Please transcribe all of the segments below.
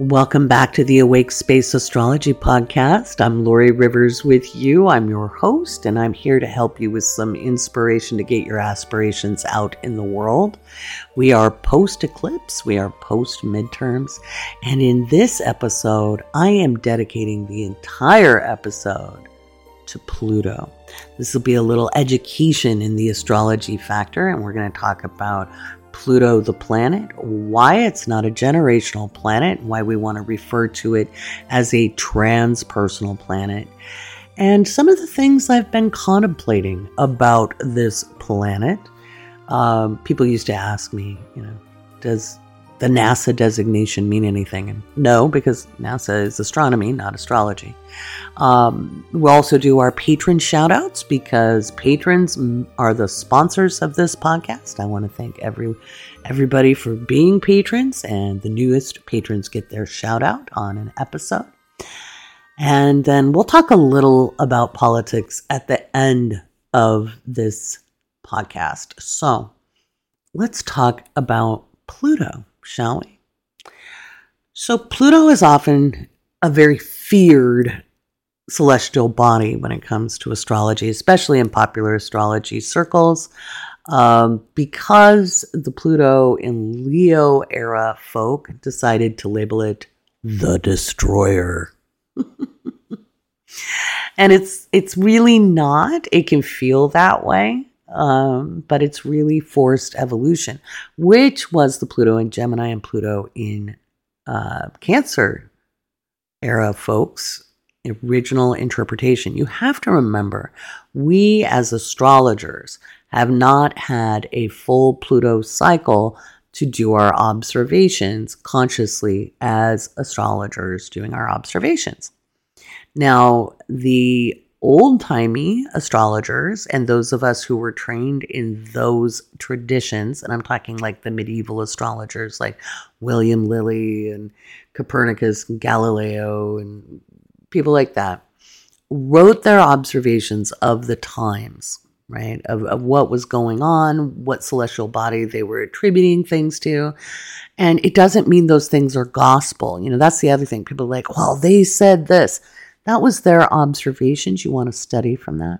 Welcome back to the Awake Space Astrology Podcast. I'm Laurie Rivers with you. I'm your host, and I'm here to help you with some inspiration to get your aspirations out in the world. We are post eclipse, we are post midterms, and in this episode, I am dedicating the entire episode to Pluto. This will be a little education in the astrology factor, and we're going to talk about Pluto the planet, why it's not a generational planet, why we want to refer to it as a transpersonal planet, and some of the things I've been contemplating about this planet. Um, people used to ask me, you know, does the NASA designation mean anything? And no, because NASA is astronomy, not astrology. Um, we'll also do our patron shout outs because patrons are the sponsors of this podcast. I want to thank every everybody for being patrons, and the newest patrons get their shout out on an episode. And then we'll talk a little about politics at the end of this podcast. So let's talk about Pluto shall we? So, Pluto is often a very feared celestial body when it comes to astrology, especially in popular astrology circles, um, because the Pluto in Leo era folk decided to label it the destroyer. and it's it's really not. It can feel that way um, but it's really forced evolution, which was the Pluto in Gemini and Pluto in uh, Cancer era folks' original interpretation. You have to remember, we as astrologers have not had a full Pluto cycle to do our observations consciously as astrologers doing our observations. Now, the old timey astrologers and those of us who were trained in those traditions, and I'm talking like the medieval astrologers like William Lilly and Copernicus and Galileo and people like that, wrote their observations of the times, right? Of, of what was going on, what celestial body they were attributing things to. And it doesn't mean those things are gospel. You know, that's the other thing. People are like, well, they said this that was their observations. You want to study from that.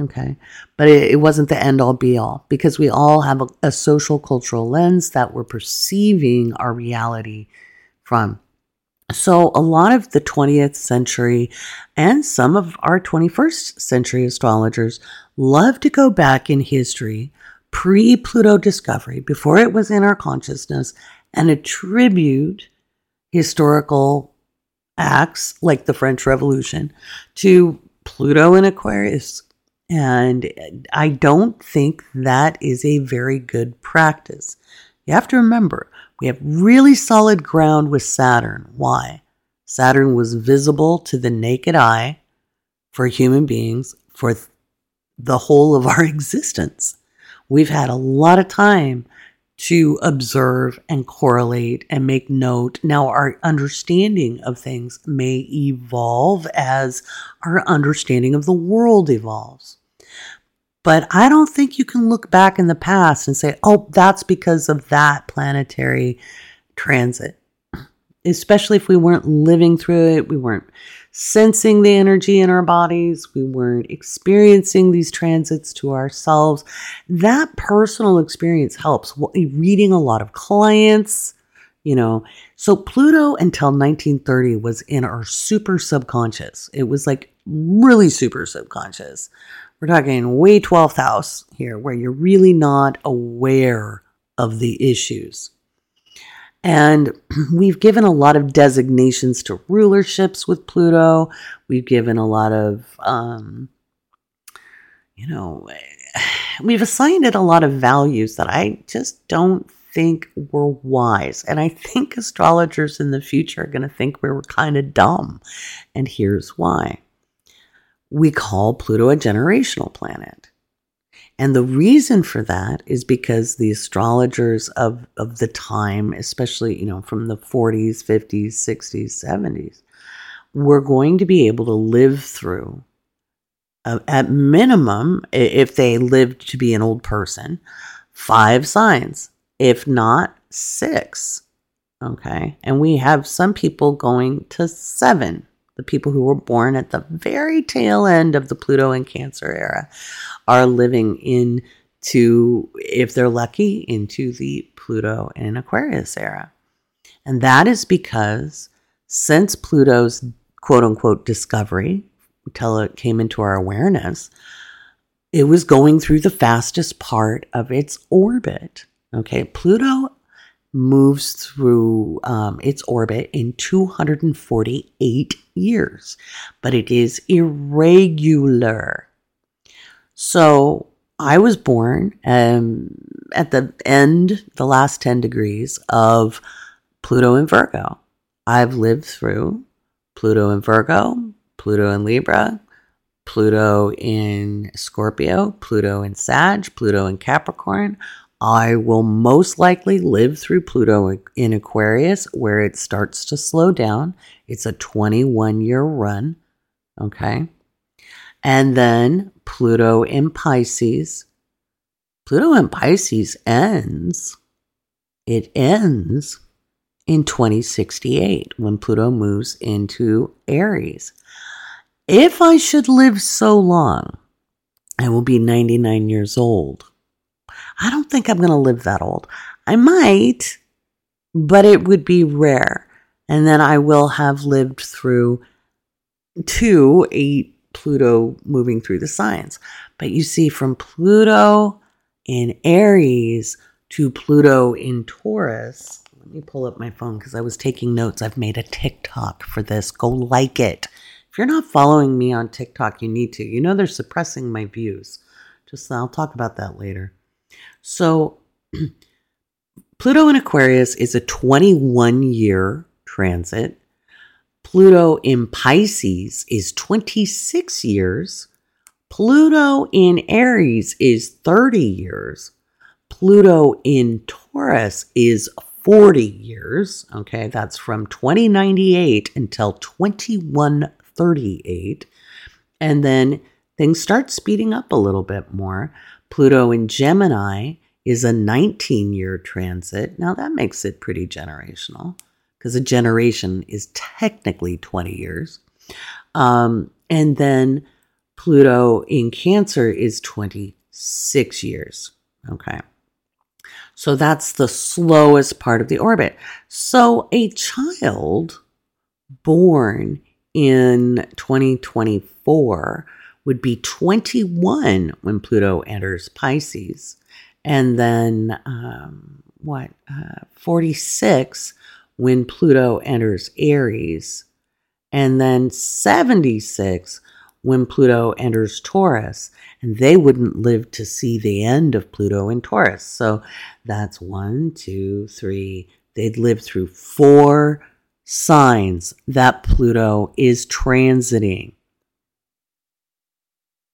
Okay. But it, it wasn't the end all be all because we all have a, a social cultural lens that we're perceiving our reality from. So, a lot of the 20th century and some of our 21st century astrologers love to go back in history, pre Pluto discovery, before it was in our consciousness, and attribute historical acts like the French Revolution to Pluto in Aquarius. And I don't think that is a very good practice. You have to remember, we have really solid ground with Saturn. Why? Saturn was visible to the naked eye for human beings for the whole of our existence. We've had a lot of time to observe and correlate and make note. Now, our understanding of things may evolve as our understanding of the world evolves. But I don't think you can look back in the past and say, oh, that's because of that planetary transit. Especially if we weren't living through it, we weren't sensing the energy in our bodies, we weren't experiencing these transits to ourselves. That personal experience helps. Reading a lot of clients, you know. So Pluto until 1930 was in our super subconscious. It was like really super subconscious. We're talking way 12th house here, where you're really not aware of the issues. And we've given a lot of designations to rulerships with Pluto. We've given a lot of, um, you know, we've assigned it a lot of values that I just don't think were wise. And I think astrologers in the future are going to think we were kind of dumb. And here's why we call Pluto a generational planet. And the reason for that is because the astrologers of, of the time, especially, you know, from the 40s, 50s, 60s, 70s, were going to be able to live through, uh, at minimum, if they lived to be an old person, five signs, if not six. Okay. And we have some people going to seven. The people who were born at the very tail end of the Pluto and Cancer era are living into, if they're lucky, into the Pluto and Aquarius era. And that is because since Pluto's quote unquote discovery, until it came into our awareness, it was going through the fastest part of its orbit. Okay, Pluto moves through um, its orbit in 248 years, but it is irregular. So I was born um, at the end, the last 10 degrees of Pluto in Virgo. I've lived through Pluto in Virgo, Pluto in Libra, Pluto in Scorpio, Pluto in Sag, Pluto in Capricorn, I will most likely live through Pluto in Aquarius where it starts to slow down. It's a 21 year run. Okay. And then Pluto in Pisces. Pluto in Pisces ends. It ends in 2068 when Pluto moves into Aries. If I should live so long, I will be 99 years old. I don't think I'm going to live that old. I might, but it would be rare. And then I will have lived through two, eight Pluto moving through the signs. But you see, from Pluto in Aries to Pluto in Taurus, let me pull up my phone because I was taking notes. I've made a TikTok for this. Go like it. If you're not following me on TikTok, you need to. You know they're suppressing my views. Just I'll talk about that later. So, Pluto in Aquarius is a 21 year transit. Pluto in Pisces is 26 years. Pluto in Aries is 30 years. Pluto in Taurus is 40 years. Okay, that's from 2098 until 2138. And then things start speeding up a little bit more. Pluto in Gemini is a 19 year transit. Now that makes it pretty generational because a generation is technically 20 years. Um, and then Pluto in Cancer is 26 years. Okay. So that's the slowest part of the orbit. So a child born in 2024 would be 21 when Pluto enters Pisces, and then um, what, uh, 46 when Pluto enters Aries, and then 76 when Pluto enters Taurus, and they wouldn't live to see the end of Pluto in Taurus. So that's one, two, three. They'd live through four signs that Pluto is transiting.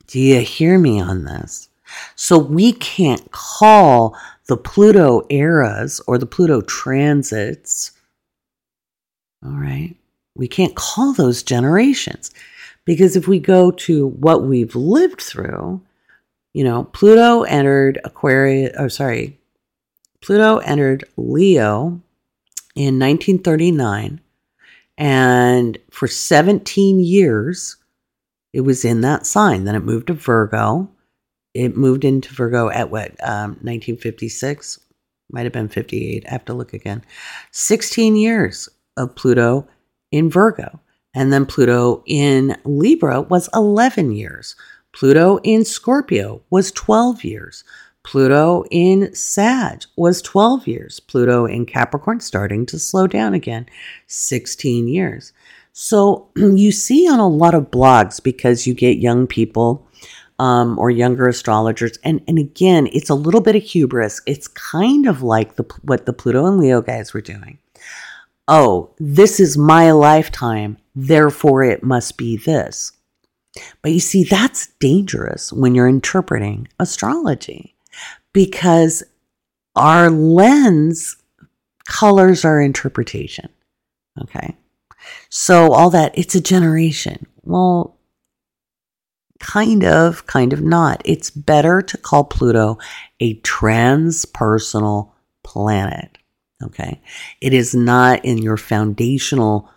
Do you hear me on this? So we can't call the Pluto eras or the Pluto transits, all right? We can't call those generations because if we go to what we've lived through, you know, Pluto entered Aquarius, or oh, sorry, Pluto entered Leo in 1939. And for 17 years, it was in that sign. Then it moved to Virgo. It moved into Virgo at what, um, 1956? Might have been 58. I have to look again. 16 years of Pluto in Virgo. And then Pluto in Libra was 11 years. Pluto in Scorpio was 12 years. Pluto in Sag was 12 years. Pluto in Capricorn starting to slow down again, 16 years. So you see on a lot of blogs because you get young people um, or younger astrologers, and and again, it's a little bit of hubris. It's kind of like the what the Pluto and Leo guys were doing. Oh, this is my lifetime, therefore it must be this. But you see, that's dangerous when you're interpreting astrology because our lens colors our interpretation. Okay. So all that, it's a generation. Well, kind of, kind of not. It's better to call Pluto a transpersonal planet. Okay. It is not in your foundational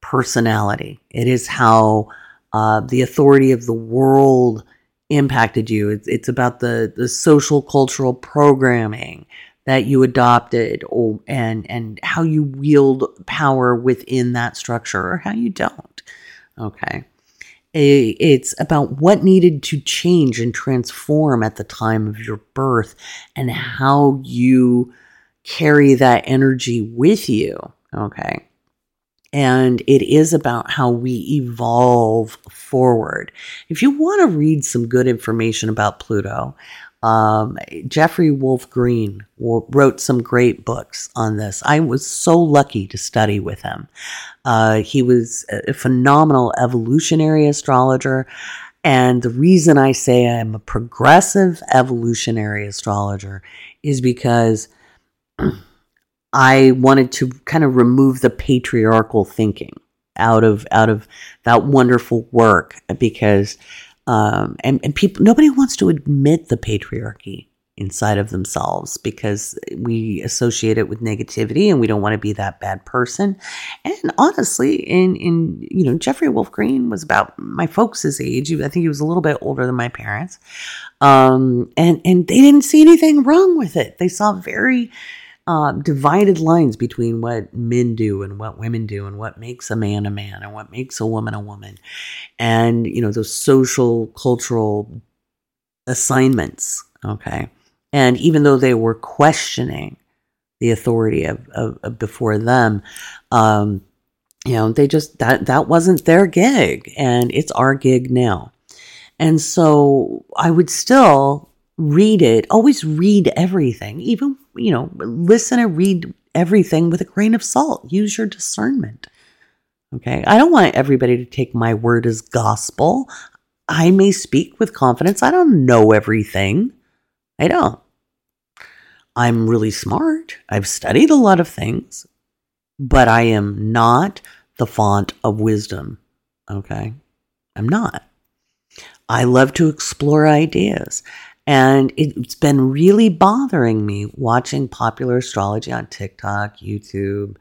personality. It is how uh, the authority of the world impacted you. It's, it's about the, the social cultural programming that you adopted or, and, and how you wield power within that structure or how you don't. Okay. It's about what needed to change and transform at the time of your birth and how you carry that energy with you. Okay. And it is about how we evolve forward. If you want to read some good information about Pluto, um, Jeffrey Wolf Green wrote some great books on this. I was so lucky to study with him. Uh, he was a phenomenal evolutionary astrologer. And the reason I say I'm a progressive evolutionary astrologer is because I wanted to kind of remove the patriarchal thinking out of out of that wonderful work because um, and, and people nobody wants to admit the patriarchy inside of themselves because we associate it with negativity and we don't want to be that bad person. And honestly, in in you know, Jeffrey Wolf Green was about my folks' age. I think he was a little bit older than my parents. Um, and and they didn't see anything wrong with it. They saw very uh, divided lines between what men do and what women do and what makes a man a man and what makes a woman a woman. And you know those social cultural assignments okay? And even though they were questioning the authority of, of, of before them um, you know they just that that wasn't their gig and it's our gig now. And so i would still read it always read everything even you know, listen and read everything with a grain of salt. Use your discernment. Okay. I don't want everybody to take my word as gospel. I may speak with confidence. I don't know everything. I don't. I'm really smart. I've studied a lot of things, but I am not the font of wisdom. Okay. I'm not. I love to explore ideas. And it's been really bothering me watching popular astrology on TikTok, YouTube,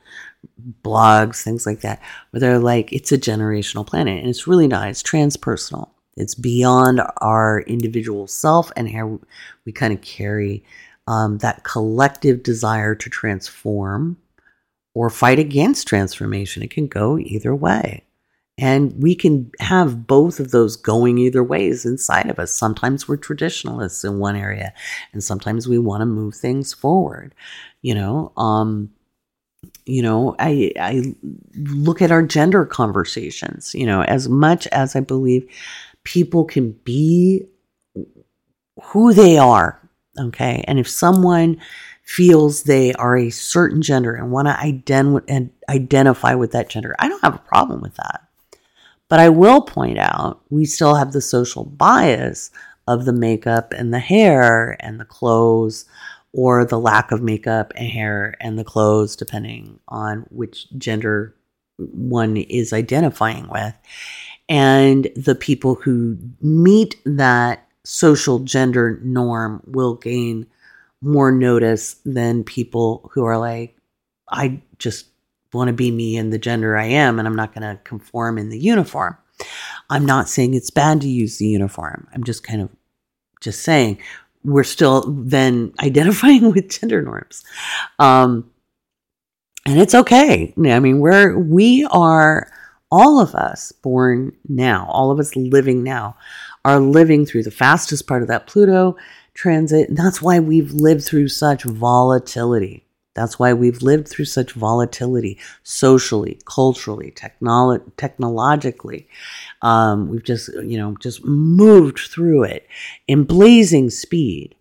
blogs, things like that, where they're like, it's a generational planet. And it's really not, it's transpersonal. It's beyond our individual self and how we kind of carry um, that collective desire to transform or fight against transformation. It can go either way. And we can have both of those going either ways inside of us. Sometimes we're traditionalists in one area, and sometimes we want to move things forward. You know, um, you know, I I look at our gender conversations. You know, as much as I believe people can be who they are. Okay, and if someone feels they are a certain gender and want to ident- identify with that gender, I don't have a problem with that. But I will point out we still have the social bias of the makeup and the hair and the clothes, or the lack of makeup and hair and the clothes, depending on which gender one is identifying with. And the people who meet that social gender norm will gain more notice than people who are like, I just want to be me and the gender I am, and I'm not going to conform in the uniform. I'm not saying it's bad to use the uniform. I'm just kind of just saying we're still then identifying with gender norms. Um, and it's okay. I mean, we're, we are, all of us born now, all of us living now, are living through the fastest part of that Pluto transit. And that's why we've lived through such volatility. That's why we've lived through such volatility socially, culturally, technolo- technologically. Um, we've just, you know, just moved through it in blazing speed.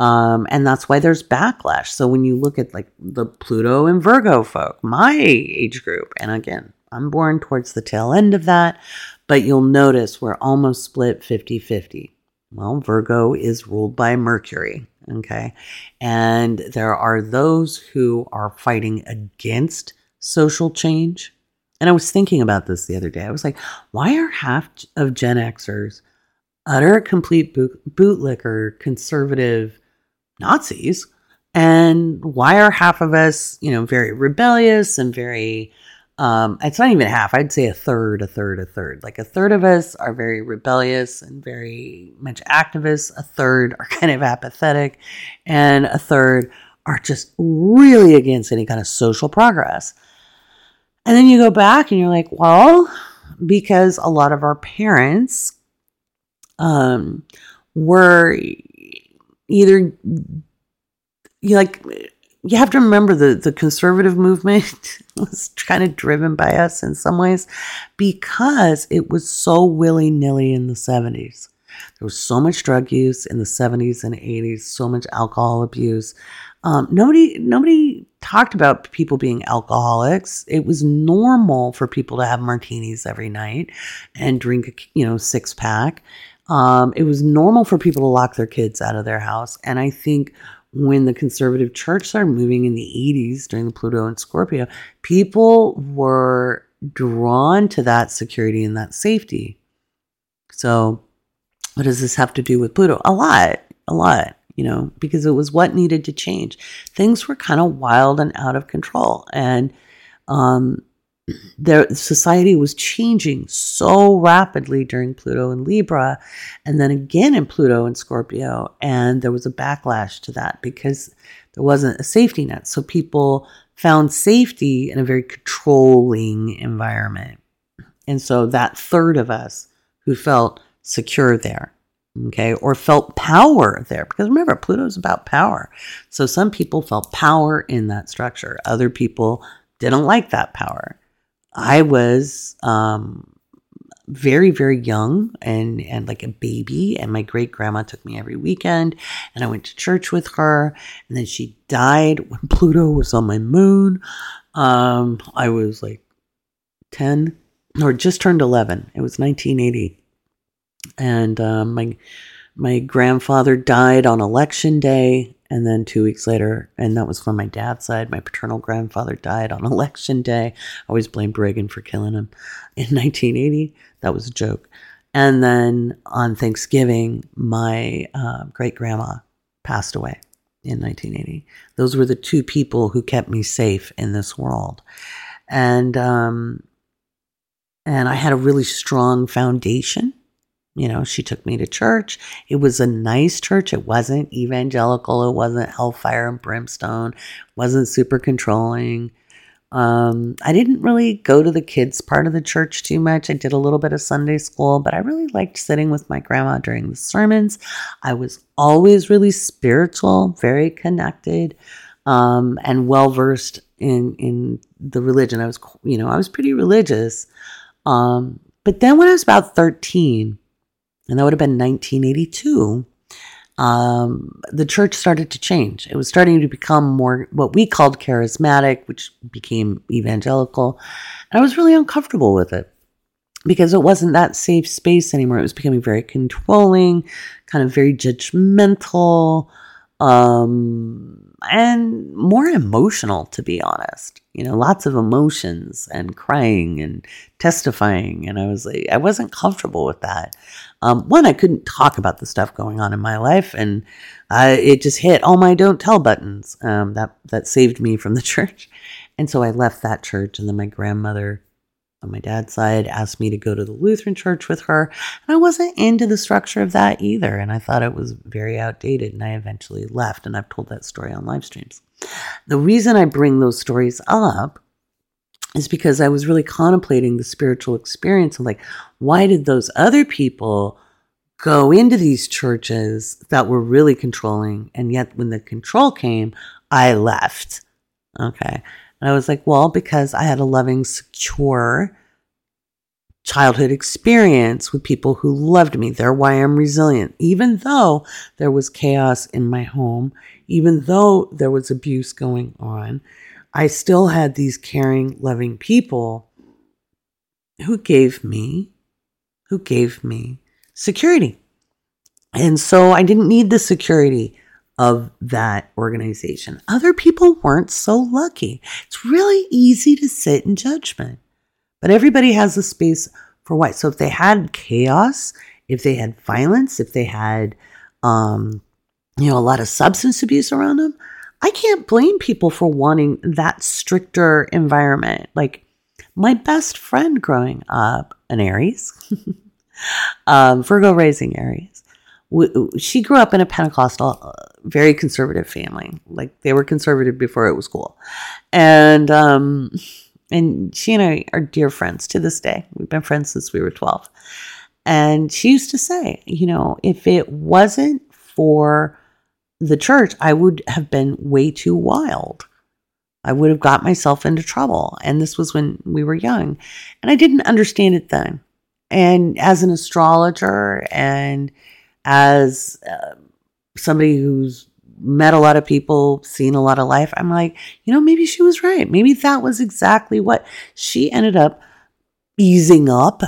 Um, and that's why there's backlash. So when you look at like the Pluto and Virgo folk, my age group, and again, I'm born towards the tail end of that, but you'll notice we're almost split 50 50. Well, Virgo is ruled by Mercury. Okay. And there are those who are fighting against social change. And I was thinking about this the other day. I was like, why are half of Gen Xers utter complete boot- bootlicker conservative Nazis And why are half of us, you know, very rebellious and very, um, it's not even half, I'd say a third, a third, a third. Like a third of us are very rebellious and very much activists, a third are kind of apathetic, and a third are just really against any kind of social progress. And then you go back and you're like, well, because a lot of our parents um, were either you like you have to remember the the conservative movement was kind of driven by us in some ways because it was so willy-nilly in the 70s there was so much drug use in the 70s and 80s so much alcohol abuse um, nobody nobody talked about people being alcoholics. It was normal for people to have martinis every night and drink you know six pack. Um, it was normal for people to lock their kids out of their house, and I think when the conservative church started moving in the 80s during the Pluto and Scorpio, people were drawn to that security and that safety. So, what does this have to do with Pluto? A lot, a lot you know, because it was what needed to change. Things were kind of wild and out of control. And um, their society was changing so rapidly during Pluto and Libra, and then again in Pluto and Scorpio. And there was a backlash to that because there wasn't a safety net. So people found safety in a very controlling environment. And so that third of us who felt secure there okay, or felt power there. Because remember, Pluto's about power. So some people felt power in that structure, other people didn't like that power. I was um, very, very young and, and like a baby, and my great grandma took me every weekend, and I went to church with her. And then she died when Pluto was on my moon. Um, I was like 10 or just turned 11. It was 1980 and um, my my grandfather died on election day and then two weeks later and that was from my dad's side my paternal grandfather died on election day. I always blamed reagan for killing him in 1980 that was a joke. And then on thanksgiving my uh, great grandma passed away in 1980 those were the two people who kept me safe in this world. And um, and i had a really strong foundation you know, she took me to church. It was a nice church. It wasn't evangelical. It wasn't hellfire and brimstone. It wasn't super controlling. Um, I didn't really go to the kids part of the church too much. I did a little bit of Sunday school, but I really liked sitting with my grandma during the sermons. I was always really spiritual, very connected, um, and well versed in in the religion. I was, you know, I was pretty religious. Um, but then when I was about thirteen, and that would have been 1982, um, the church started to change. It was starting to become more what we called charismatic, which became evangelical. And I was really uncomfortable with it because it wasn't that safe space anymore. It was becoming very controlling, kind of very judgmental, um, and more emotional, to be honest. You know, lots of emotions and crying and testifying. And I was like, I wasn't comfortable with that. Um, one, I couldn't talk about the stuff going on in my life, and uh, it just hit all my don't tell buttons. Um, that that saved me from the church, and so I left that church. And then my grandmother, on my dad's side, asked me to go to the Lutheran church with her, and I wasn't into the structure of that either, and I thought it was very outdated. And I eventually left, and I've told that story on live streams. The reason I bring those stories up is because I was really contemplating the spiritual experience of like, why did those other people go into these churches that were really controlling? And yet when the control came, I left. Okay. And I was like, well, because I had a loving, secure childhood experience with people who loved me. They're why I'm resilient. Even though there was chaos in my home, even though there was abuse going on, I still had these caring, loving people who gave me, who gave me security. And so I didn't need the security of that organization. Other people weren't so lucky. It's really easy to sit in judgment, but everybody has a space for why. So if they had chaos, if they had violence, if they had, um, you know, a lot of substance abuse around them, I can't blame people for wanting that stricter environment. Like my best friend growing up, an Aries, um, Virgo raising Aries, w- she grew up in a Pentecostal, uh, very conservative family. Like they were conservative before it was cool, and um, and she and I are dear friends to this day. We've been friends since we were twelve, and she used to say, you know, if it wasn't for the church, I would have been way too wild. I would have got myself into trouble. And this was when we were young. And I didn't understand it then. And as an astrologer and as uh, somebody who's met a lot of people, seen a lot of life, I'm like, you know, maybe she was right. Maybe that was exactly what she ended up easing up.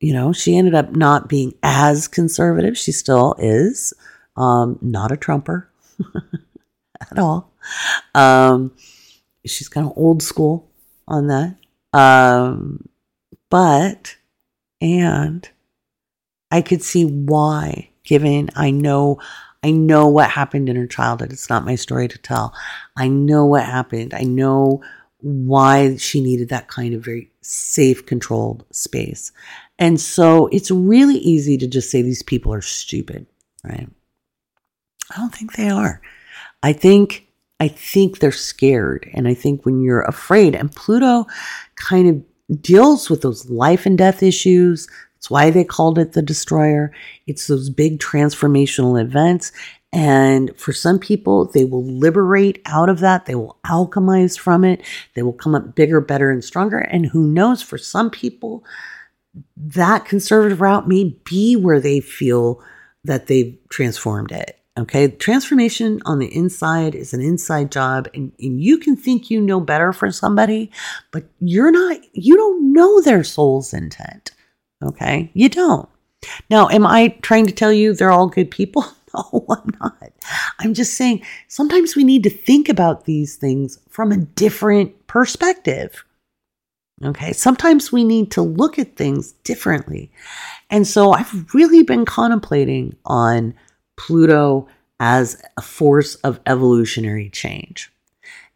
You know, she ended up not being as conservative. She still is um, not a Trumper at all. Um, she's kind of old school on that. Um, but, and I could see why, given I know, I know what happened in her childhood. It's not my story to tell. I know what happened. I know why she needed that kind of very safe, controlled space. And so it's really easy to just say these people are stupid, right? I don't think they are. I think I think they're scared. And I think when you're afraid, and Pluto kind of deals with those life and death issues. That's why they called it the destroyer. It's those big transformational events. And for some people, they will liberate out of that. They will alchemize from it. They will come up bigger, better, and stronger. And who knows, for some people, that conservative route may be where they feel that they've transformed it. Okay. Transformation on the inside is an inside job and, and you can think you know better for somebody, but you're not, you don't know their soul's intent. Okay. You don't. Now, am I trying to tell you they're all good people? No, I'm not. I'm just saying sometimes we need to think about these things from a different perspective. Okay. Sometimes we need to look at things differently. And so I've really been contemplating on Pluto as a force of evolutionary change.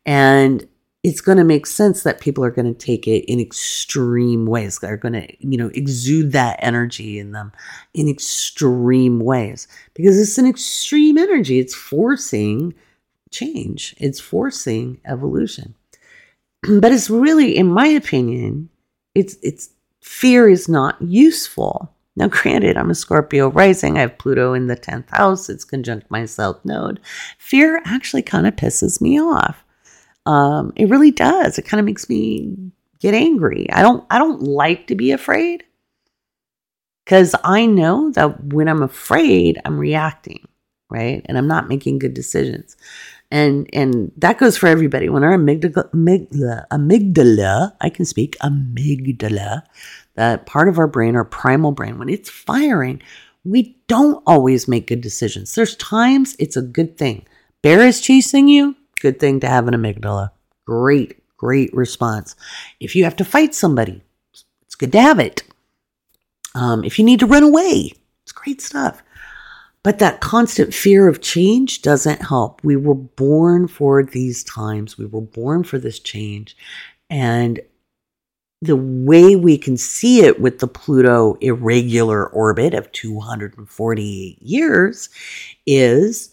And it's going to make sense that people are going to take it in extreme ways. They're going to, you know, exude that energy in them in extreme ways because it's an extreme energy. It's forcing change, it's forcing evolution. But it's really, in my opinion, it's, it's fear is not useful. Now, granted, I'm a Scorpio rising. I have Pluto in the 10th house. It's conjunct my South Node. Fear actually kind of pisses me off. Um, it really does. It kind of makes me get angry. I don't. I don't like to be afraid because I know that when I'm afraid, I'm reacting, right, and I'm not making good decisions. And and that goes for everybody. When our amygdala, amygdala, amygdala I can speak amygdala that part of our brain, our primal brain, when it's firing, we don't always make good decisions. There's times it's a good thing. Bear is chasing you, good thing to have an amygdala. Great, great response. If you have to fight somebody, it's good to have it. Um, if you need to run away, it's great stuff. But that constant fear of change doesn't help. We were born for these times. We were born for this change. And the way we can see it with the Pluto irregular orbit of 248 years is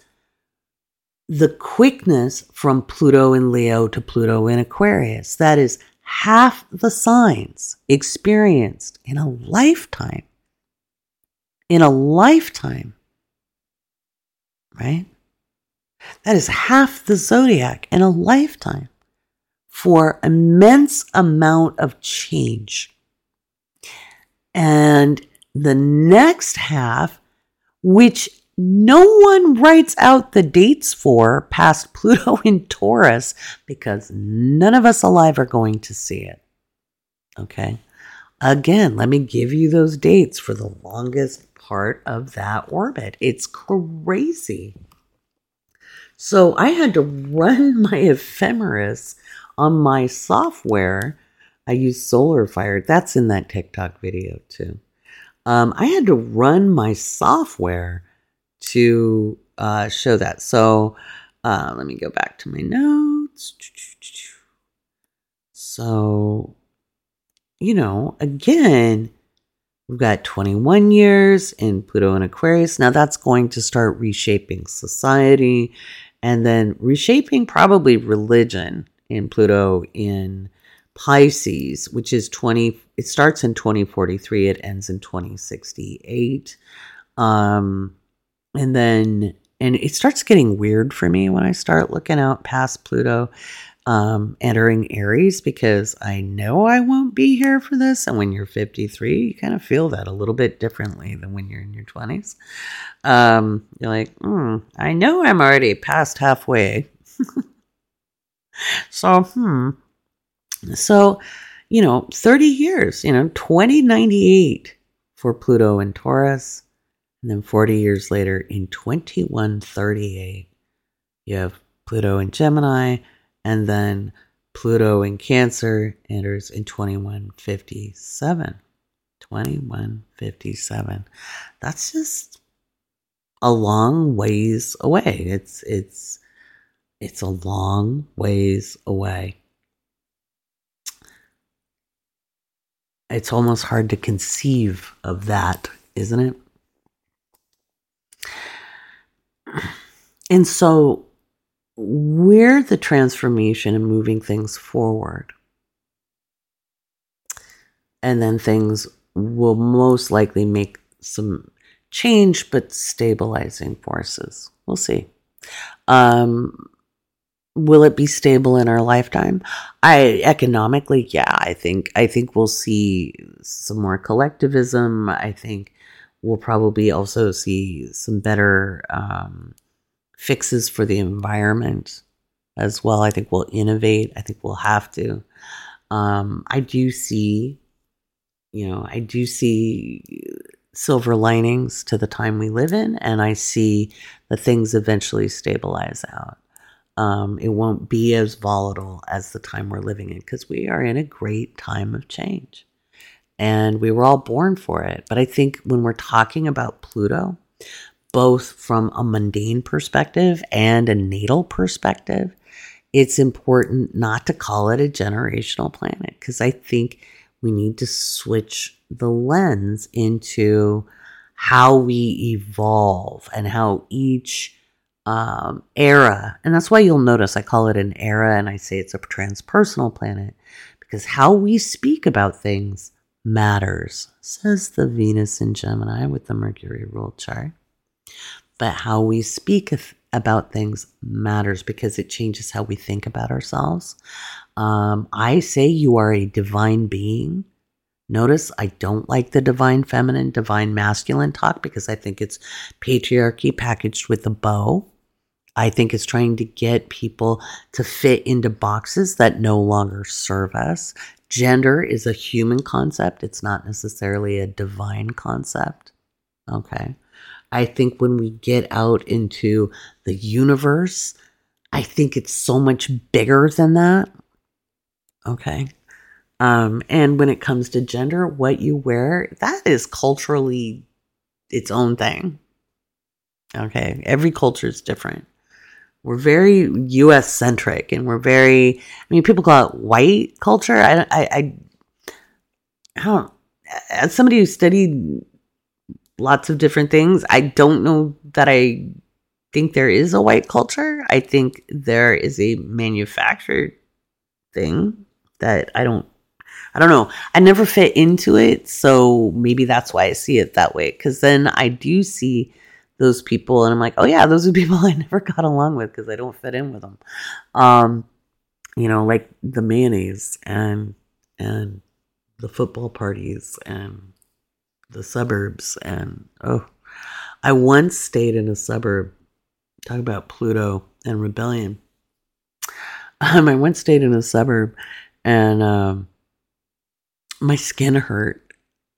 the quickness from Pluto in Leo to Pluto in Aquarius. That is half the signs experienced in a lifetime. In a lifetime, right? That is half the zodiac in a lifetime for immense amount of change. And the next half, which no one writes out the dates for past Pluto in Taurus because none of us alive are going to see it. Okay. Again, let me give you those dates for the longest part of that orbit. It's crazy. So I had to run my ephemeris on my software, I use Solar Fire. That's in that TikTok video too. Um, I had to run my software to uh, show that. So Uh, let me go back to my notes. So, you know, again, we've got 21 years in Pluto and Aquarius. Now that's going to start reshaping society and then reshaping probably religion in Pluto in Pisces, which is 20, it starts in 2043, it ends in 2068. Um, and then, and it starts getting weird for me when I start looking out past Pluto um, entering Aries because I know I won't be here for this. And when you're 53, you kind of feel that a little bit differently than when you're in your 20s. Um, you're like, hmm, I know I'm already past halfway. so, hmm. So, you know, 30 years, you know, 2098 for Pluto and Taurus. And then 40 years later, in 2138, you have Pluto and Gemini, and then Pluto in Cancer enters in 2157. 2157. That's just a long ways away. It's it's it's a long ways away. It's almost hard to conceive of that, isn't it? And so we're the transformation and moving things forward. And then things will most likely make some change, but stabilizing forces. We'll see. Um, will it be stable in our lifetime? I economically, yeah, I think I think we'll see some more collectivism. I think we'll probably also see some better um, fixes for the environment as well. I think we'll innovate. I think we'll have to. Um, I do see, you know, I do see silver linings to the time we live in, and I see the things eventually stabilize out. Um, it won't be as volatile as the time we're living in because we are in a great time of change and we were all born for it. But I think when we're talking about Pluto, both from a mundane perspective and a natal perspective, it's important not to call it a generational planet because I think we need to switch the lens into how we evolve and how each um, era, and that's why you'll notice I call it an era and I say it's a transpersonal planet because how we speak about things matters, says the Venus in Gemini with the Mercury rule chart but how we speak about things matters because it changes how we think about ourselves. Um, I say you are a divine being. Notice I don't like the divine feminine, divine masculine talk because I think it's patriarchy packaged with a bow. I think it's trying to get people to fit into boxes that no longer serve us. Gender is a human concept, it's not necessarily a divine concept. Okay. I think when we get out into the universe, I think it's so much bigger than that. Okay. Um, and when it comes to gender, what you wear, that is culturally its own thing. Okay. Every culture is different. We're very US centric and we're very, I mean, people call it white culture. I, I, I, I don't, as somebody who studied lots of different things. I don't know that I think there is a white culture. I think there is a manufactured thing that I don't I don't know. I never fit into it, so maybe that's why I see it that way cuz then I do see those people and I'm like, "Oh yeah, those are people I never got along with cuz I don't fit in with them." Um you know, like the mayonnaise and and the football parties and the suburbs. And oh, I once stayed in a suburb. Talk about Pluto and rebellion. Um, I once stayed in a suburb and um, my skin hurt.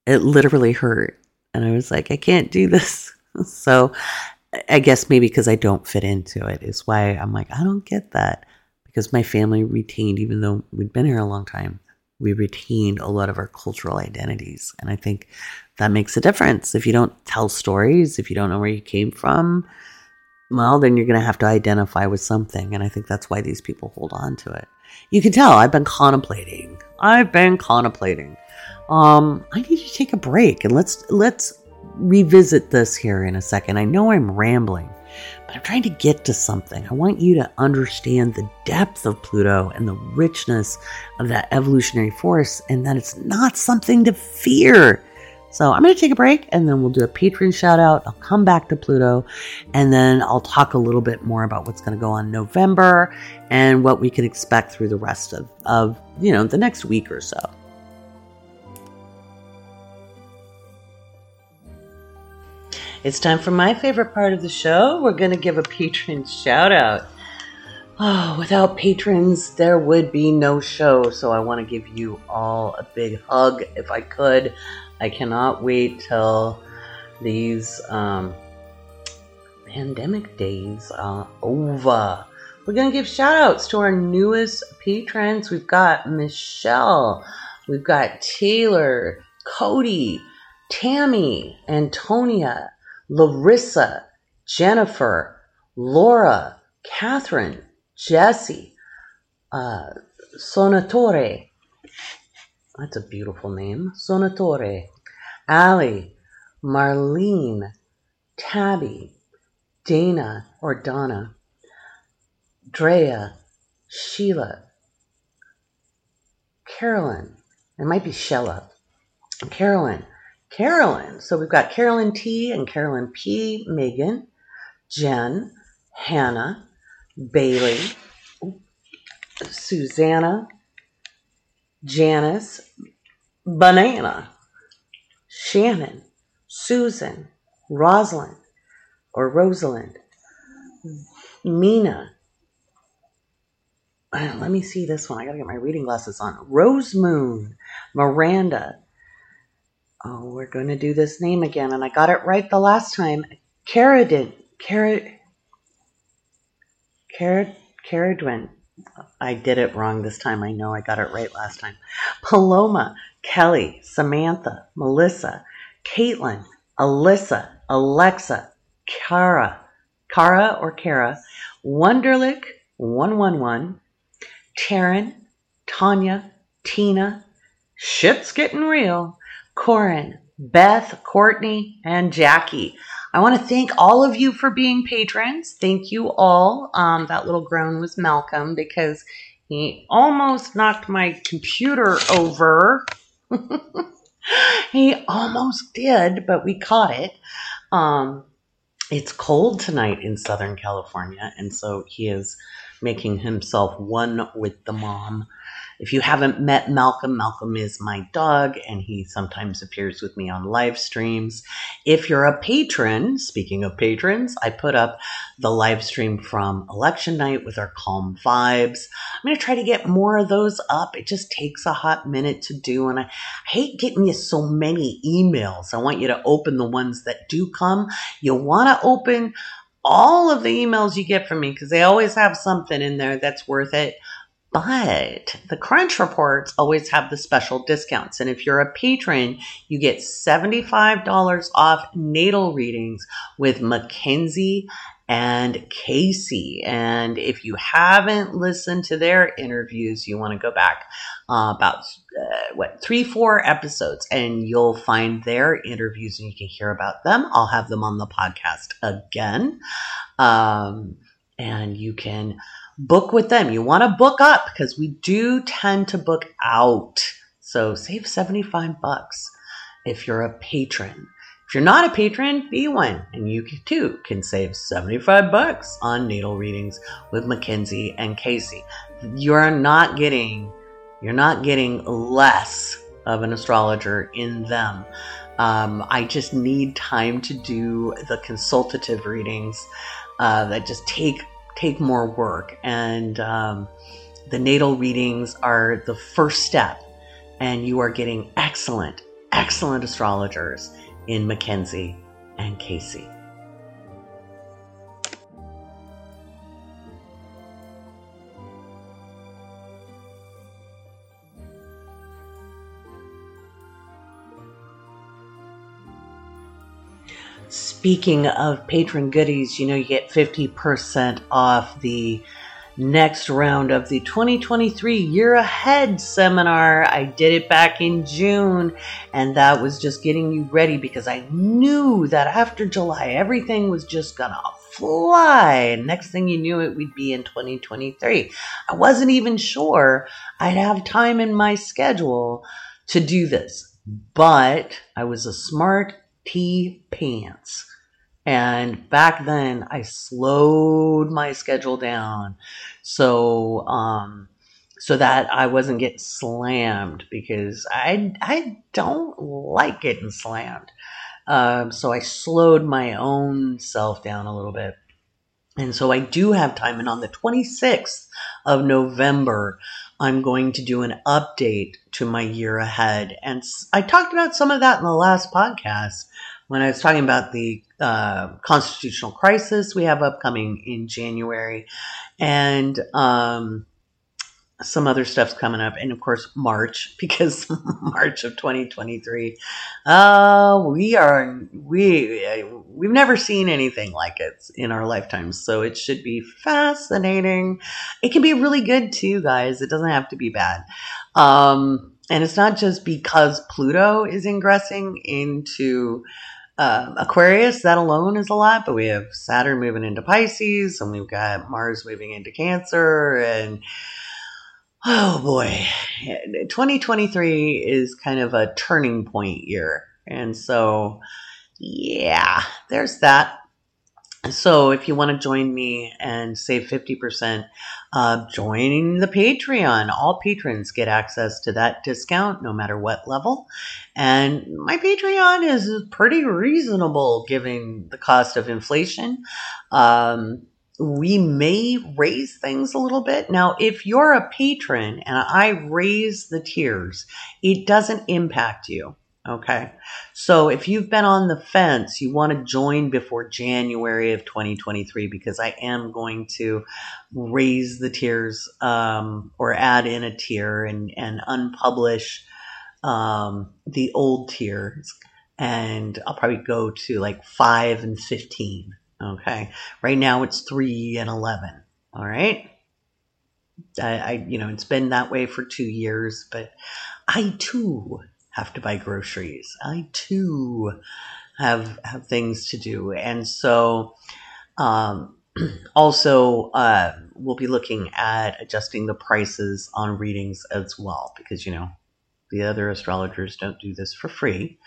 It literally hurt. And I was like, I can't do this. so I guess maybe because I don't fit into it is why I'm like, I don't get that. Because my family retained, even though we'd been here a long time, we retained a lot of our cultural identities. And I think that makes a difference. If you don't tell stories, if you don't know where you came from, well, then you're going to have to identify with something. And I think that's why these people hold on to it. You can tell I've been contemplating. I've been contemplating. Um, I need to take a break and let's let's revisit this here in a second. I know I'm rambling, but I'm trying to get to something. I want you to understand the depth of Pluto and the richness of that evolutionary force and that it's not something to fear. So I'm going to take a break and then we'll do a patron shout out. I'll come back to Pluto and then I'll talk a little bit more about what's going to go on November and what we can expect through the rest of, of you know, the next week or so. It's time for my favorite part of the show. We're going to give a patron shout out. Oh, without patrons, there would be no show. So I want to give you all a big hug if I could. I cannot wait till these um, pandemic days are over. We're going to give shout outs to our newest patrons. We've got Michelle, we've got Taylor, Cody, Tammy, Antonia, Larissa, Jennifer, Laura, Catherine, Jesse, uh, Sonatore. That's a beautiful name. Sonatore, Ali, Marlene, Tabby, Dana or Donna, Drea, Sheila, Carolyn. It might be Shella. Carolyn, Carolyn. So we've got Carolyn T and Carolyn P, Megan, Jen, Hannah, Bailey, Susanna, Janice, Banana, Shannon, Susan, Rosalind, or Rosalind, Mina. Let me see this one. I gotta get my reading glasses on. Rose Moon, Miranda, Oh, we're going to do this name again, and I got it right the last time. Caradin. Carad. Carad. Caradwin. I did it wrong this time. I know I got it right last time. Paloma, Kelly, Samantha, Melissa, Caitlin, Alyssa, Alexa, Kara, Kara or Kara, Wonderlick 111, Taryn, Tanya, Tina, shit's getting real, Corin, Beth, Courtney, and Jackie. I want to thank all of you for being patrons. Thank you all. Um, that little groan was Malcolm because he almost knocked my computer over. he almost did, but we caught it. Um, it's cold tonight in Southern California, and so he is making himself one with the mom. If you haven't met Malcolm, Malcolm is my dog and he sometimes appears with me on live streams. If you're a patron, speaking of patrons, I put up the live stream from election night with our calm vibes. I'm going to try to get more of those up. It just takes a hot minute to do. And I, hate getting you so many emails. I want you to open the ones that do come. You want to open all of the emails you get from me because they always have something in there that's worth it. But the Crunch reports always have the special discounts. And if you're a patron, you get $75 off natal readings with Mackenzie and Kaycee. And if you haven't listened to their interviews, you want to go back uh, about uh, what three, four episodes, and you'll find their interviews and you can hear about them. I'll have them on the podcast again. Um, and you can book with them. You want to book up because we do tend to book out. So save 75 bucks if you're a patron. If you're not a patron, be one, and you too can save 75 bucks on natal readings with Mackenzie and Kaycee. You're not getting you're not getting less of an astrologer in them. Um, I just need time to do the consultative readings uh, that just take take more work. And um, the natal readings are the first step. And you are getting excellent, excellent astrologers in Mackenzie and Kaycee. Speaking of patron goodies, you know, you get 50% off the next round of the 2023 Year Ahead seminar. I did it back in June, and that was just getting you ready because I knew that after July, everything was just gonna fly. Next thing you knew, it would be in 2023. I wasn't even sure I'd have time in my schedule to do this, but I was a smart T pants. And back then, I slowed my schedule down so um, so that I wasn't getting slammed because I I don't like getting slammed. Um, so I slowed my own self down a little bit. And so I do have time. And on the 26th of November, I'm going to do an update to my year ahead. And I talked about some of that in the last podcast when I was talking about the uh, constitutional crisis we have upcoming in January, and um, some other stuff's coming up, and of course March because March of 2023. Uh, we are we we've never seen anything like it in our lifetimes, so it should be fascinating. It can be really good too, guys. It doesn't have to be bad. Um, and it's not just because Pluto is ingressing into uh, Aquarius, that alone is a lot, but we have Saturn moving into Pisces, and we've got Mars moving into Cancer, and oh boy, 2023 is kind of a turning point year. And so, yeah, there's that. So if you want to join me and save 50%, uh, join the Patreon. All patrons get access to that discount no matter what level. And my Patreon is pretty reasonable given the cost of inflation. Um, we may raise things a little bit. Now, if you're a patron and I raise the tiers, it doesn't impact you. Okay. So if you've been on the fence, you want to join before January of 2023 because I am going to raise the tiers um, or add in a tier and, and unpublish um, the old tiers. And I'll probably go to like 5 and 15. Okay. Right now it's 3 and 11. All right. I, I you know, it's been that way for two years, but I too have to buy groceries. I too have have things to do, and so um, also uh, we'll be looking at adjusting the prices on readings as well, because you know the other astrologers don't do this for free.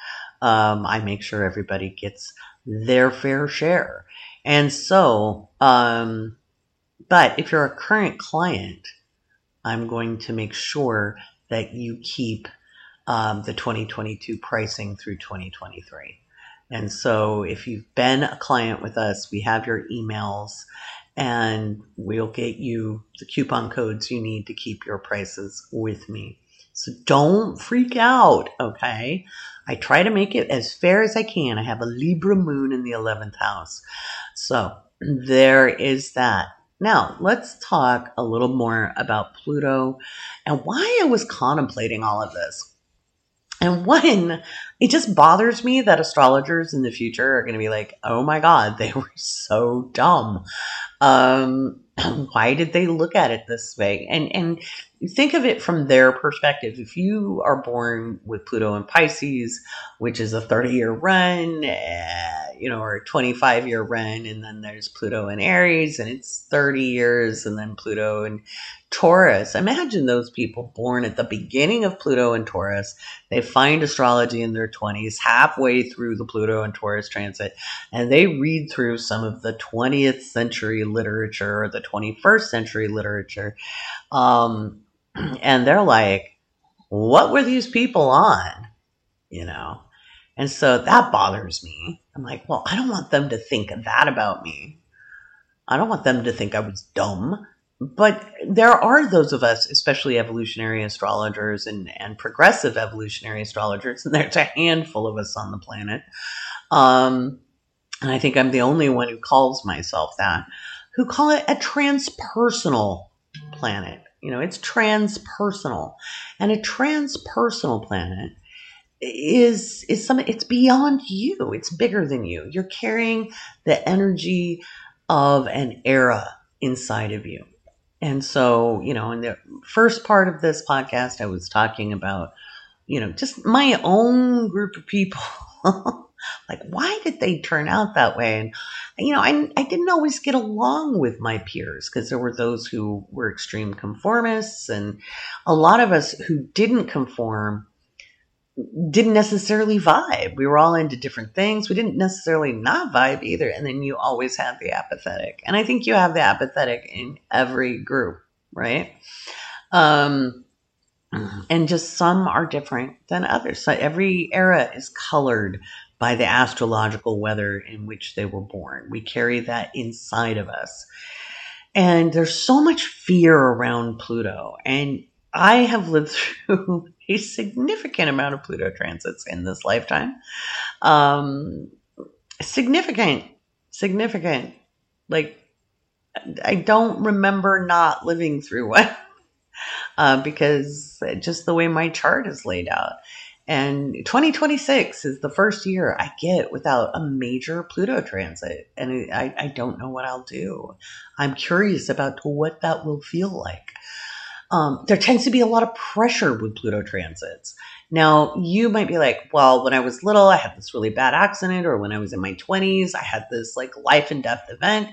Um, I make sure everybody gets their fair share, and so. Um, but if you're a current client, I'm going to make sure that you keep um, the 2022 pricing through 2023. And so if you've been a client with us, we have your emails and we'll get you the coupon codes you need to keep your prices with me. So don't freak out, okay? I try to make it as fair as I can. I have a Libra moon in the 11th house. So there is that. Now, let's talk a little more about Pluto and why I was contemplating all of this. And one, it just bothers me that astrologers in the future are going to be like, oh my God, they were so dumb. Um, why did they look at it this way? And, and think of it from their perspective. If you are born with Pluto in Pisces, which is a 30 year run, uh, you know, or a 25 year run, and then there's Pluto in Aries and it's 30 years, and then Pluto in Taurus. Imagine those people born at the beginning of Pluto and Taurus. They find astrology in their 20s, halfway through the Pluto and Taurus transit, and they read through some of the 20th century literature or the 21st century literature. Um, and they're like, what were these people on? You know? And so that bothers me. I'm like, well, I don't want them to think that about me. I don't want them to think I was dumb but there are those of us, especially evolutionary astrologers and, and progressive evolutionary astrologers, and there's a handful of us on the planet. Um, and I think I'm the only one who calls myself that, who call it a transpersonal planet. You know, it's transpersonal. And a transpersonal planet is is something it's beyond you it's bigger than you you're carrying the energy of an era inside of you and so you know in the first part of this podcast i was talking about you know just my own group of people. Like why did they turn out that way? And you know i, I didn't always get along with my peers because there were those who were extreme conformists and a lot of us who didn't conform didn't necessarily vibe. We were all into different things. We didn't necessarily not vibe either. And then you always have the apathetic. And I think you have the apathetic in every group, right? Um, and just some are different than others. So every era is colored by the astrological weather in which they were born. We carry that inside of us. And there's so much fear around Pluto. And I have lived through a significant amount of Pluto transits in this lifetime. Um, significant, significant. Like, I don't remember not living through one uh, because just the way my chart is laid out. And 2026 is the first year I get without a major Pluto transit. And I, I don't know what I'll do. I'm curious about what that will feel like um, there tends to be a lot of pressure with Pluto transits. Now, you might be like, well, when I was little, I had this really bad accident, or when I was in my 20s, I had this like life and death event.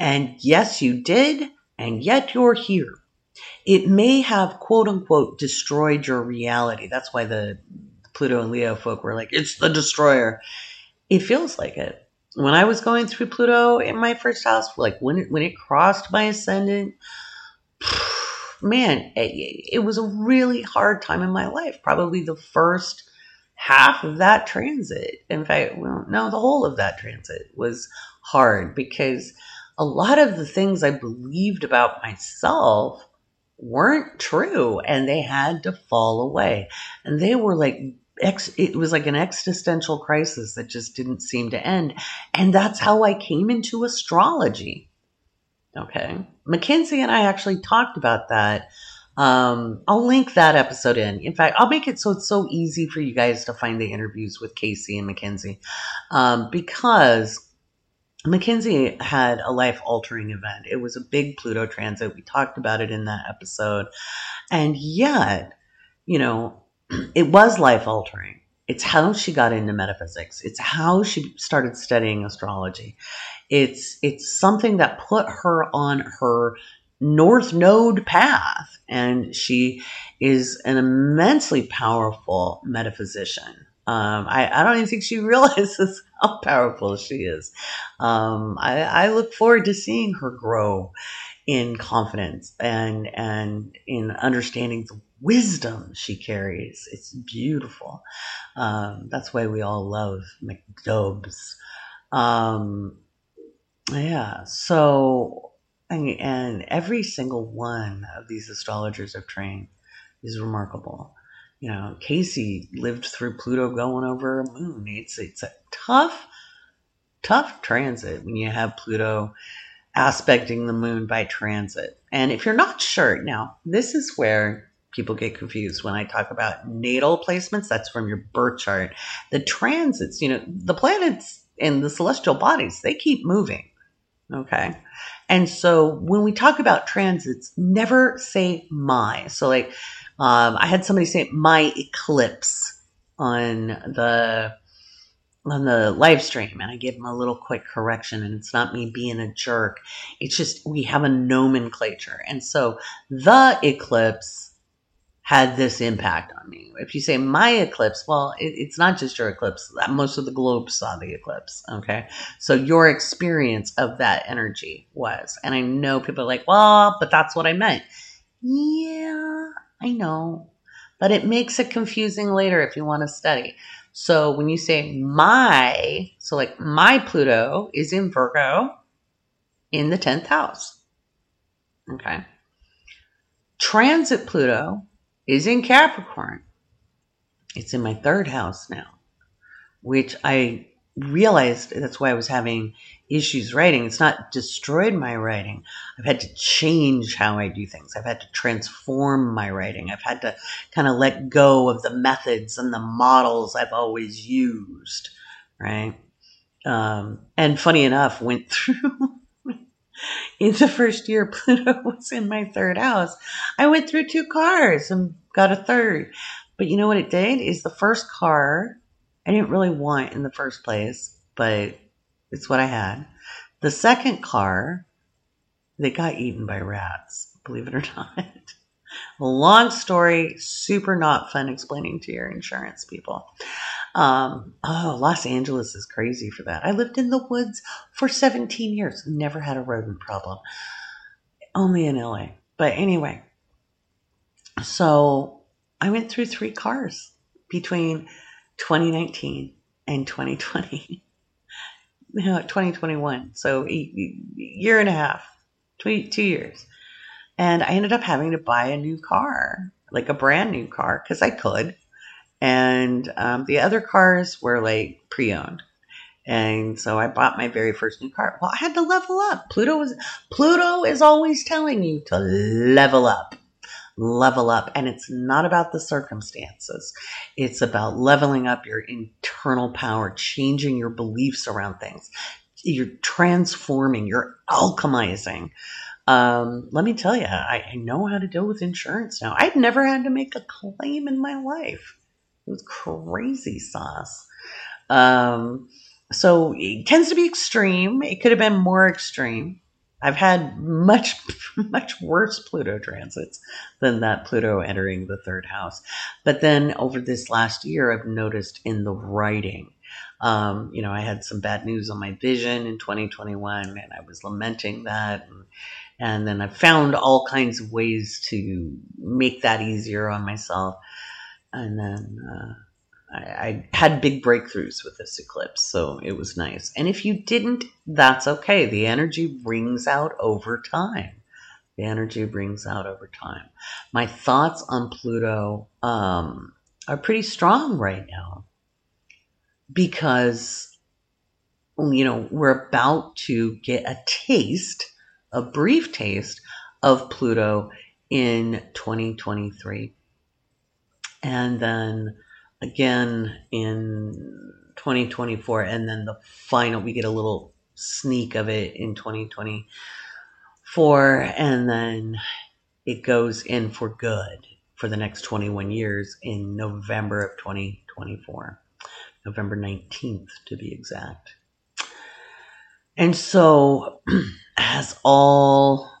And yes, you did, and yet you're here. It may have quote unquote destroyed your reality. That's why the Pluto and Leo folk were like, it's the destroyer. It feels like it. When I was going through Pluto in my first house, like when it, when it crossed my ascendant, man, it, it was a really hard time in my life. Probably the first half of that transit. In fact, well, no, the whole of that transit was hard because a lot of the things I believed about myself weren't true and they had to fall away. And they were like, ex- it was like an existential crisis that just didn't seem to end. And that's how I came into astrology. Okay. Mackenzie and I actually talked about that. Um, I'll link that episode in. In fact, I'll make it so it's so easy for you guys to find the interviews with Kaycee and Mackenzie um, because Mackenzie had a life altering event. It was a big Pluto transit. We talked about it in that episode. And yet, you know, it was life altering. It's how she got into metaphysics. It's how she started studying astrology. It's it's something that put her on her North Node path, and she is an immensely powerful metaphysician. Um, I, I, don't even think she realizes how powerful she is. Um, I, I, look forward to seeing her grow in confidence and and in understanding the wisdom she carries. It's beautiful. Um, that's why we all love McDubs. Um, yeah. So, and every single one of these astrologers I've trained is remarkable. You know, Kaycee lived through Pluto going over a moon. It's it's a tough, tough transit when you have Pluto aspecting the moon by transit. And if you're not sure, now this is where people get confused when I talk about natal placements. That's from your birth chart. The transits, you know, the planets and the celestial bodies, they keep moving. Okay. And so when we talk about transits, never say my. So like, um, I had somebody say my eclipse on the on the live stream and I gave them a little quick correction and it's not me being a jerk. It's just we have a nomenclature. And so the eclipse had this impact on me. If you say my eclipse, well, it, it's not just your eclipse. Most of the globe saw the eclipse. Okay. So your experience of that energy was, and I know people are like, well, but that's what I meant. Yeah, I know. But it makes it confusing later if you want to study. So when you say my, so like my Pluto is in Virgo in the 10th house. Okay. Transit Pluto is in Capricorn. It's in my third house now, which I realized that's why I was having issues writing. It's not destroyed my writing. I've had to change how I do things. I've had to transform my writing. I've had to kind of let go of the methods and the models I've always used, right? Um, and funny enough, went through in the first year Pluto was in my third house. I went through two cars and got a third. But you know what it did is the first car I didn't really want in the first place, but it's what I had. The second car, they got eaten by rats, believe it or not. Long story, super not fun explaining to your insurance people. Um, oh, Los Angeles is crazy for that. I lived in the woods for 17 years, never had a rodent problem. Only in LA. But anyway, so I went through three cars between 2019 and 2020. no, 2021. So a year and a half, two, two years. And I ended up having to buy a new car, like a brand new car, because I could. And um, the other cars were like pre owned. And so I bought my very first new car. Well, I had to level up. Pluto was Pluto is always telling you to level up level up. And it's not about the circumstances, it's about leveling up your internal power, changing your beliefs around things. You're transforming, you're alchemizing. Um, let me tell you, I, I know how to deal with insurance now. I've never had to make a claim in my life. It was crazy sauce. Um, so it tends to be extreme. It could have been more extreme. I've had much, much worse Pluto transits than that Pluto entering the third house. But then over this last year, I've noticed in the writing, um, you know, I had some bad news on my vision in 2021 and I was lamenting that. And, and then I found all kinds of ways to make that easier on myself. And then, uh, I, I, had big breakthroughs with this eclipse, so it was nice. And if you didn't, that's okay. The energy brings out over time. The energy brings out over time. My thoughts on Pluto um, are pretty strong right now because, you know, we're about to get a taste, a brief taste of Pluto in 2023. And then again in 2024 and then the final we get a little sneak of it in 2024 and then it goes in for good for the next 21 years in November of 2024 November 19th to be exact. And so as all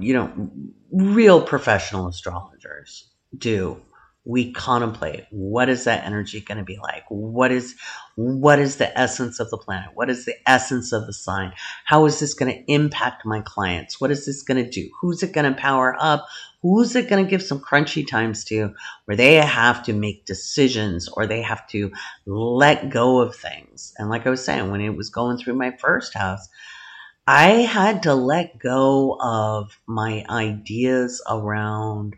you know real professional astrologers do we contemplate what is that energy going to be like? What is what is the essence of the planet? What is the essence of the sign? How is this going to impact my clients? What is this going to do? Who's it going to power up? Who's it going to give some crunchy times to where they have to make decisions or they have to let go of things? And like i was saying when it was going through my first house i had to let go of my ideas around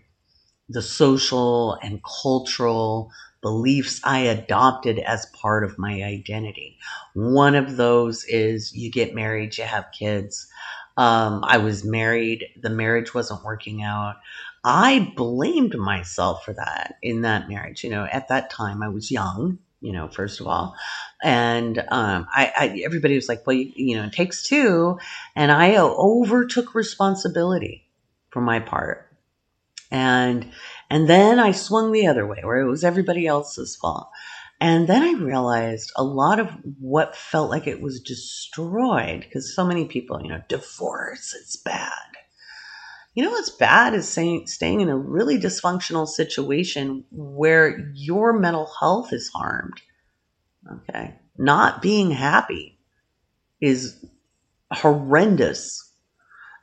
the social and cultural beliefs I adopted as part of my identity. One of those is you get married, you have kids. Um, I was married, the marriage wasn't working out. I blamed myself for that in that marriage. You know, at that time I was young, you know, first of all. And um, I, I, everybody was like, well, you, you know, it takes two. And I overtook responsibility for my part and and then I swung the other way where it was everybody else's fault. And then I realized a lot of what felt like it was destroyed because so many people, you know, divorce, it's bad. You know what's bad is saying, staying in a really dysfunctional situation where your mental health is harmed. Okay. Not being happy is horrendous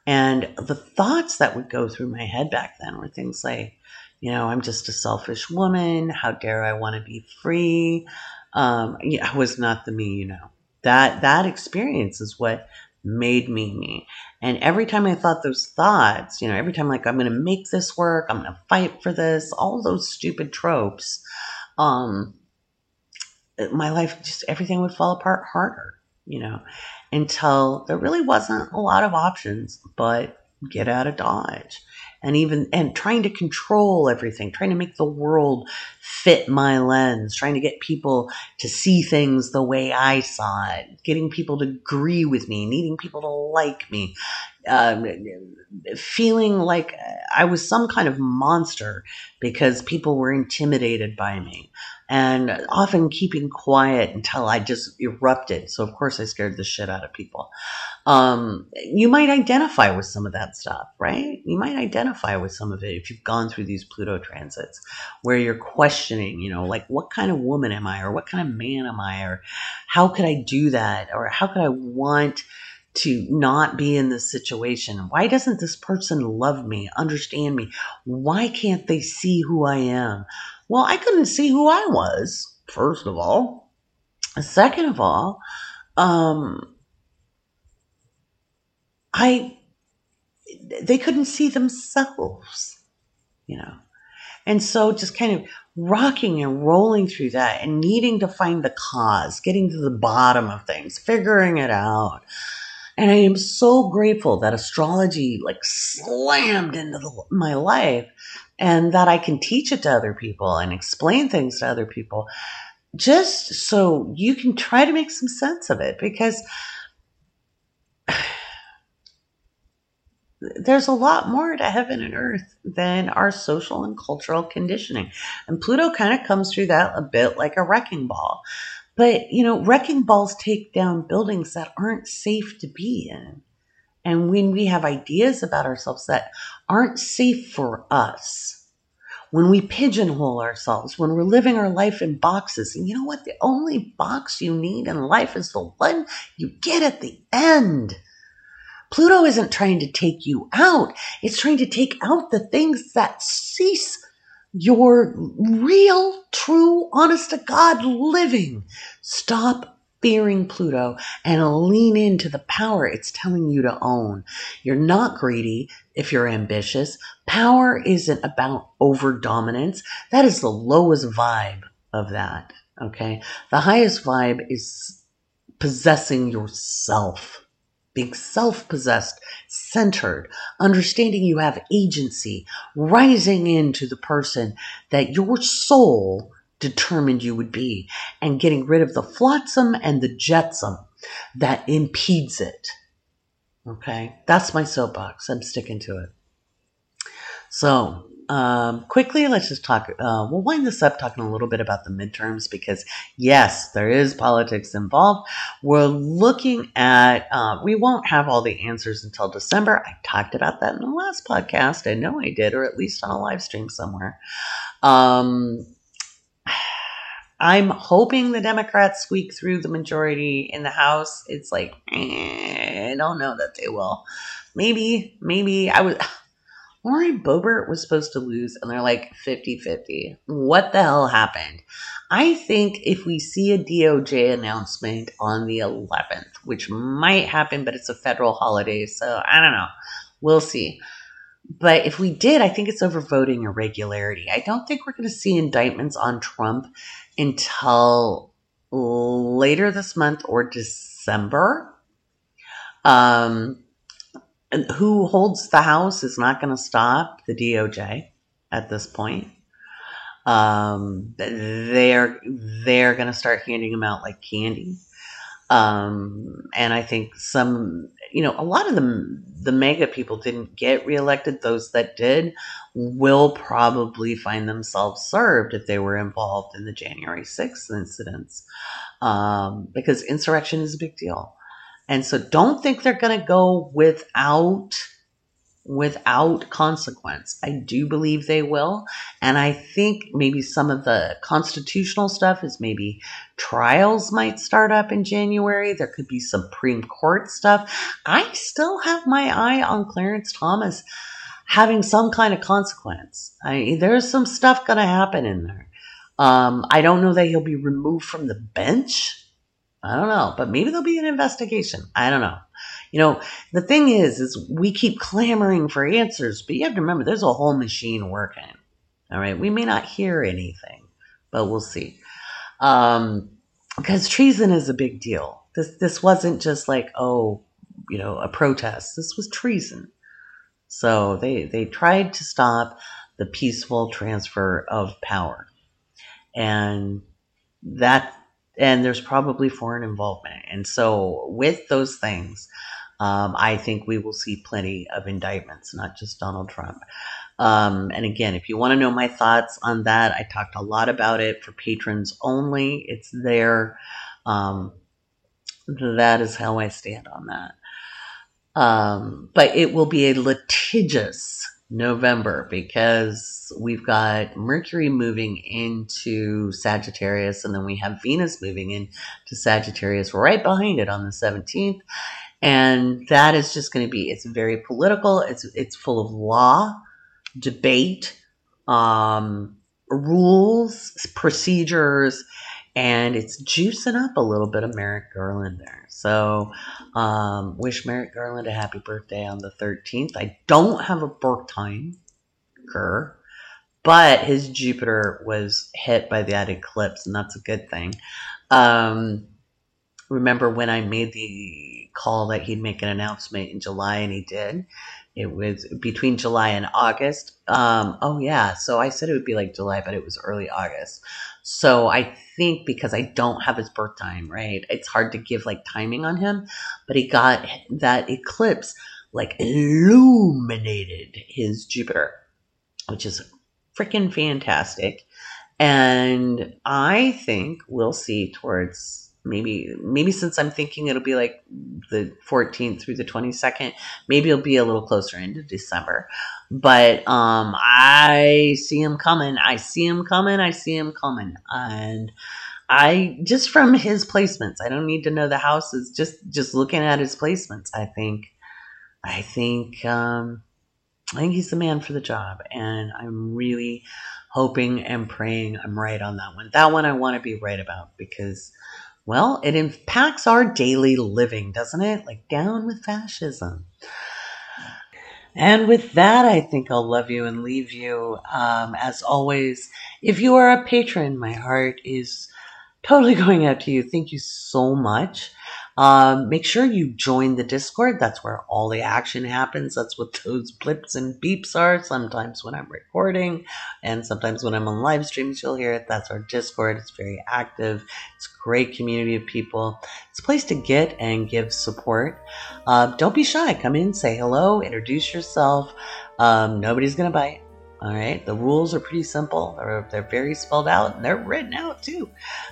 and the thoughts that would go through my head back then were things like, you know, I'm just a selfish woman. How dare I want to be free? Um, yeah, I was not the me, you know. That that experience is what made me me. And every time I thought those thoughts, you know, every time like I'm going to make this work, I'm going to fight for this, all those stupid tropes, um, my life just everything would fall apart harder, you know, until there really wasn't a lot of options but get out of Dodge. And even and trying to control everything, trying to make the world fit my lens, trying to get people to see things the way I saw it, getting people to agree with me, needing people to like me, um, feeling like I was some kind of monster because people were intimidated by me and often keeping quiet until I just erupted. So, of course, I scared the shit out of people. Um, you might identify with some of that stuff, right? You might identify with some of it if you've gone through these Pluto transits where you're questioning, you know, like, what kind of woman am I? Or what kind of man am I? Or how could I do that? Or how could I want to not be in this situation? Why doesn't this person love me, understand me? Why can't they see who I am? Well, I couldn't see who I was, first of all. Second of all, um, I they couldn't see themselves, you know. And so just kind of rocking and rolling through that and needing to find the cause, getting to the bottom of things, figuring it out. And I am so grateful that astrology like slammed into the, my life and that I can teach it to other people and explain things to other people just so you can try to make some sense of it because there's a lot more to heaven and earth than our social and cultural conditioning. And Pluto kind of comes through that a bit like a wrecking ball. But, you know, wrecking balls take down buildings that aren't safe to be in. And when we have ideas about ourselves that aren't safe for us, when we pigeonhole ourselves, when we're living our life in boxes, and you know what? The only box you need in life is the one you get at the end. Pluto isn't trying to take you out, it's trying to take out the things that cease your real, true, honest to God living. Stop fearing Pluto and lean into the power it's telling you to own. You're not greedy if you're ambitious. Power isn't about over dominance. That is the lowest vibe of that. Okay. The highest vibe is possessing yourself being self possessed, centered, understanding you have agency, rising into the person that your soul determined you would be, and getting rid of the flotsam and the jetsam that impedes it. Okay, that's my soapbox. I'm sticking to it. So, um, quickly, let's just talk. Uh, we'll wind this up talking a little bit about the midterms because, yes, there is politics involved. We're looking at, uh, we won't have all the answers until December. I talked about that in the last podcast. I know I did, or at least on a live stream somewhere. Um, I'm hoping the Democrats squeak through the majority in the House. It's like, eh, I don't know that they will. Maybe, maybe I was. Lauren Boebert was supposed to lose, and they're like 50 50. What the hell happened? I think if we see a DOJ announcement on the 11th, which might happen, but it's a federal holiday, so I don't know. We'll see. But if we did, I think it's over voting irregularity. I don't think we're going to see indictments on Trump until later this month or December. Um, who holds the House is not going to stop the DOJ at this point. Um, they're they're going to start handing them out like candy. Um, and I think some, you know, a lot of the the MAGA people didn't get reelected. Those that did will probably find themselves served if they were involved in the January 6th incidents, um, because insurrection is a big deal. And so don't think they're going to go without without consequence. I do believe they will. And I think maybe some of the constitutional stuff is maybe trials might start up in January. There could be Supreme Court stuff. I still have my eye on Clarence Thomas having some kind of consequence. I, there's some stuff going to happen in there. Um, I don't know that he'll be removed from the bench I don't know, but maybe there'll be an investigation. I don't know. You know, the thing is, is we keep clamoring for answers, but you have to remember there's a whole machine working. All right. We may not hear anything, but we'll see. Um, because treason is a big deal. This this wasn't just like oh, you know, a protest. This was treason. So they they tried to stop the peaceful transfer of power, and that and there's probably foreign involvement. And so with those things, um, I think we will see plenty of indictments, not just Donald Trump. Um, and again, if you want to know my thoughts on that, I talked a lot about it for patrons only. It's there. Um, that is how I stand on that. Um, but it will be a litigious November because we've got Mercury moving into Sagittarius and then we have Venus moving into Sagittarius right behind it on the 17th. And that is just going to be, it's very political. It's, it's full of law debate, um, rules, procedures, and it's juicing up a little bit of Merrick Garland there. So, um, wish Merrick Garland a happy birthday on the 13th. I don't have a birth time, Grr, but his Jupiter was hit by that eclipse, and that's a good thing. Um, remember when I made the call that he'd make an announcement in July, and he did. It was between July and August. Um, oh yeah, so I said it would be like July, but it was early August. So I think because I don't have his birth time, right? It's hard to give like timing on him, but he got that eclipse like illuminated his Jupiter, which is freaking fantastic. And I think we'll see towards maybe maybe since I'm thinking it'll be like the 14th through the 22nd, maybe it'll be a little closer into December. But um I see him coming. I see him coming. I see him coming. And I just from his placements, I don't need to know the houses. Just just looking at his placements, I think I think um I think he's the man for the job and I'm really hoping and praying I'm right on that one. That one I want to be right about because well, it impacts our daily living, doesn't it? Like down with fascism. And with that, I think I'll love you and leave you. Um, as always, if you are a patron, my heart is totally going out to you. Thank you so much. Um, make sure you join the Discord. That's where all the action happens. That's what those blips and beeps are. Sometimes when I'm recording and sometimes when I'm on live streams, you'll hear it. That's our Discord. It's very active. It's a great community of people. It's a place to get and give support. Uh, don't be shy. Come in, say hello, introduce yourself. Um, nobody's going to bite. All right, the rules are pretty simple. They're, they're very spelled out and they're written out too.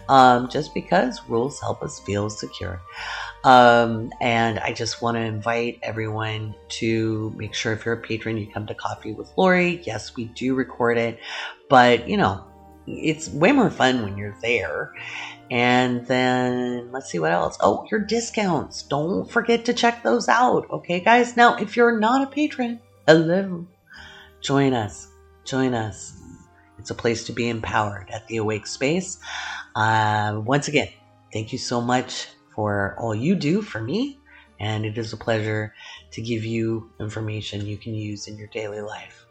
Um, just because rules help us feel secure. Um, and I just want to invite everyone to make sure if you're a patron, you come to Coffee with Laurie. Yes, we do record it, but you know, it's way more fun when you're there. And then let's see what else. Oh, your discounts. Don't forget to check those out. Okay, guys. Now, if you're not a patron, hello, join us join us. It's a place to be empowered at the Awake Space. Uh, once again, thank you so much for all you do for me, and it is a pleasure to give you information you can use in your daily life.